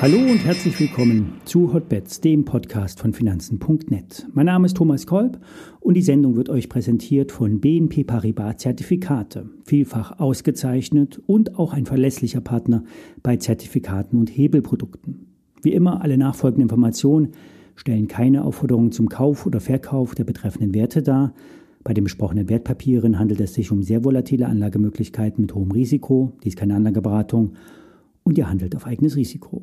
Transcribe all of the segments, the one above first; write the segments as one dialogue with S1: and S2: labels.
S1: Hallo und herzlich willkommen zu Hotbets, dem Podcast von Finanzen.net. Mein Name ist Thomas Kolb und die Sendung wird euch präsentiert von BNP Paribas Zertifikate, vielfach ausgezeichnet und auch ein verlässlicher Partner bei Zertifikaten und Hebelprodukten. Wie immer, alle nachfolgenden Informationen stellen keine Aufforderung zum Kauf oder Verkauf der betreffenden Werte dar. Bei den besprochenen Wertpapieren handelt es sich um sehr volatile Anlagemöglichkeiten mit hohem Risiko. Dies ist keine Anlageberatung und ihr handelt auf eigenes Risiko.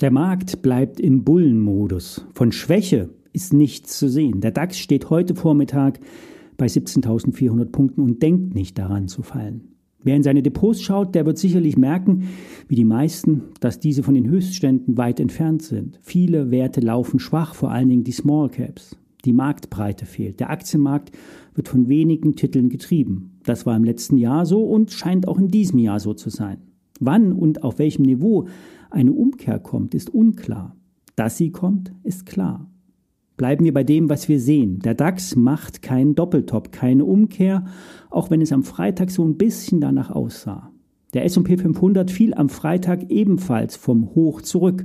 S1: Der Markt bleibt im Bullenmodus. Von Schwäche ist nichts zu sehen. Der DAX steht heute Vormittag bei 17.400 Punkten und denkt nicht daran zu fallen. Wer in seine Depots schaut, der wird sicherlich merken, wie die meisten, dass diese von den Höchstständen weit entfernt sind. Viele Werte laufen schwach, vor allen Dingen die Small Caps. Die Marktbreite fehlt. Der Aktienmarkt wird von wenigen Titeln getrieben. Das war im letzten Jahr so und scheint auch in diesem Jahr so zu sein. Wann und auf welchem Niveau eine Umkehr kommt, ist unklar. Dass sie kommt, ist klar. Bleiben wir bei dem, was wir sehen. Der DAX macht keinen Doppeltop, keine Umkehr, auch wenn es am Freitag so ein bisschen danach aussah. Der S&P 500 fiel am Freitag ebenfalls vom Hoch zurück.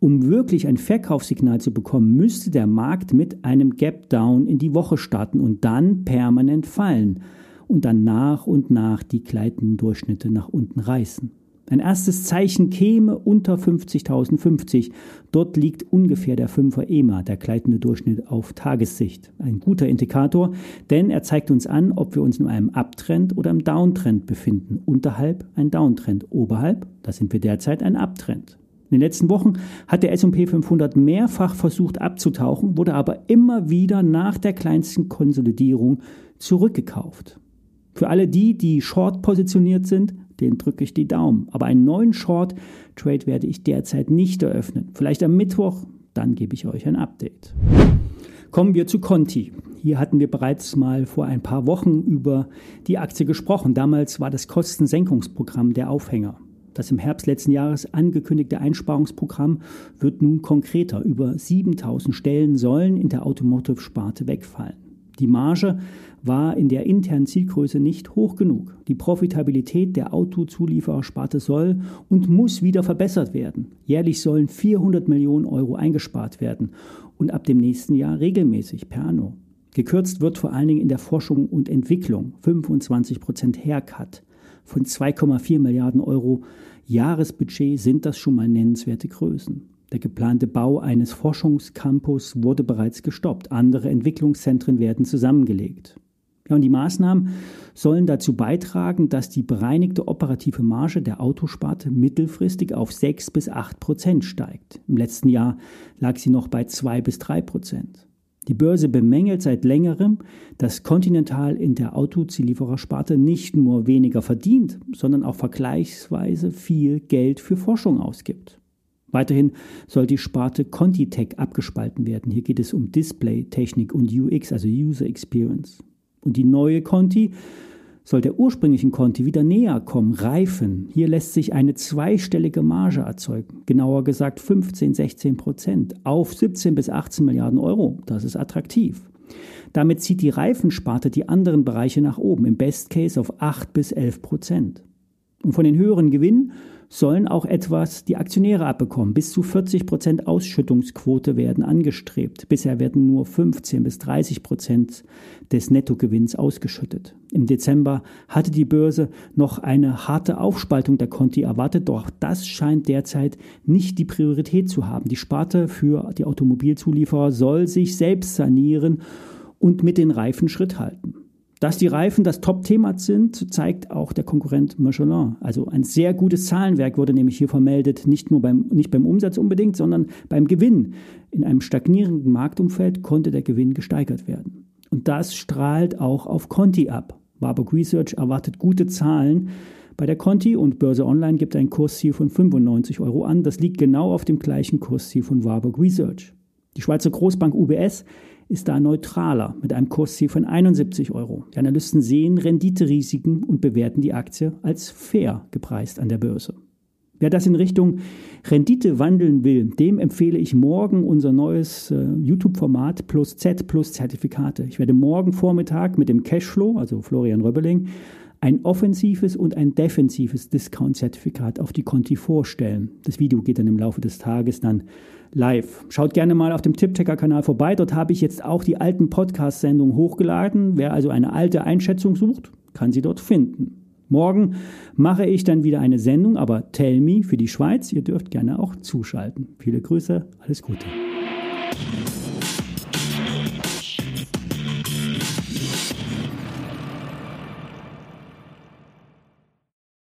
S1: Um wirklich ein Verkaufssignal zu bekommen, müsste der Markt mit einem Gap Down in die Woche starten und dann permanent fallen und dann nach und nach die gleitenden Durchschnitte nach unten reißen. Ein erstes Zeichen käme unter 50.050. Dort liegt ungefähr der 5er EMA, der gleitende Durchschnitt auf Tagessicht. Ein guter Indikator, denn er zeigt uns an, ob wir uns in einem Uptrend oder im Downtrend befinden. Unterhalb ein Downtrend, oberhalb, da sind wir derzeit ein Uptrend. In den letzten Wochen hat der S&P 500 mehrfach versucht abzutauchen, wurde aber immer wieder nach der kleinsten Konsolidierung zurückgekauft. Für alle die, die short positioniert sind, den drücke ich die Daumen. Aber einen neuen Short-Trade werde ich derzeit nicht eröffnen. Vielleicht am Mittwoch, dann gebe ich euch ein Update. Kommen wir zu Conti. Hier hatten wir bereits mal vor ein paar Wochen über die Aktie gesprochen. Damals war das Kostensenkungsprogramm der Aufhänger. Das im Herbst letzten Jahres angekündigte Einsparungsprogramm wird nun konkreter. Über 7000 Stellen sollen in der Automotive-Sparte wegfallen. Die Marge war in der internen Zielgröße nicht hoch genug. Die Profitabilität der Autozulieferersparte soll und muss wieder verbessert werden. Jährlich sollen 400 Millionen Euro eingespart werden und ab dem nächsten Jahr regelmäßig per anno. Gekürzt wird vor allen Dingen in der Forschung und Entwicklung 25 Prozent Haircut von 2,4 Milliarden Euro Jahresbudget sind das schon mal nennenswerte Größen. Der geplante Bau eines Forschungscampus wurde bereits gestoppt. Andere Entwicklungszentren werden zusammengelegt. Ja, und die Maßnahmen sollen dazu beitragen, dass die bereinigte operative Marge der Autosparte mittelfristig auf 6 bis 8 Prozent steigt. Im letzten Jahr lag sie noch bei 2 bis 3 Prozent. Die Börse bemängelt seit längerem, dass Continental in der Autozulieferersparte nicht nur weniger verdient, sondern auch vergleichsweise viel Geld für Forschung ausgibt. Weiterhin soll die Sparte Contitech abgespalten werden. Hier geht es um Display, Technik und UX, also User Experience. Und die neue Conti soll der ursprünglichen Conti wieder näher kommen, reifen. Hier lässt sich eine zweistellige Marge erzeugen, genauer gesagt 15, 16 Prozent auf 17 bis 18 Milliarden Euro. Das ist attraktiv. Damit zieht die Reifensparte die anderen Bereiche nach oben, im Best Case auf 8 bis 11 Prozent. Und von den höheren Gewinnen sollen auch etwas die Aktionäre abbekommen. Bis zu 40 Prozent Ausschüttungsquote werden angestrebt. Bisher werden nur 15 bis 30 Prozent des Nettogewinns ausgeschüttet. Im Dezember hatte die Börse noch eine harte Aufspaltung der Conti erwartet, doch das scheint derzeit nicht die Priorität zu haben. Die Sparte für die Automobilzulieferer soll sich selbst sanieren und mit den Reifen Schritt halten. Dass die Reifen das Top-Thema sind, zeigt auch der Konkurrent Michelin. Also ein sehr gutes Zahlenwerk wurde nämlich hier vermeldet, nicht nur beim, nicht beim Umsatz unbedingt, sondern beim Gewinn. In einem stagnierenden Marktumfeld konnte der Gewinn gesteigert werden. Und das strahlt auch auf Conti ab. Warburg Research erwartet gute Zahlen bei der Conti und Börse Online gibt ein Kursziel von 95 Euro an. Das liegt genau auf dem gleichen Kursziel von Warburg Research. Die Schweizer Großbank UBS ist da neutraler mit einem Kursziel von 71 Euro. Die Analysten sehen Renditerisiken und bewerten die Aktie als fair gepreist an der Börse. Wer das in Richtung Rendite wandeln will, dem empfehle ich morgen unser neues äh, YouTube-Format plus Z plus Zertifikate. Ich werde morgen Vormittag mit dem Cashflow, also Florian Röbbeling, ein offensives und ein defensives Discount-Zertifikat auf die Konti vorstellen. Das Video geht dann im Laufe des Tages dann live. Schaut gerne mal auf dem Tiptaker-Kanal vorbei. Dort habe ich jetzt auch die alten Podcast-Sendungen hochgeladen. Wer also eine alte Einschätzung sucht, kann sie dort finden. Morgen mache ich dann wieder eine Sendung, aber Tell Me für die Schweiz. Ihr dürft gerne auch zuschalten. Viele Grüße, alles Gute.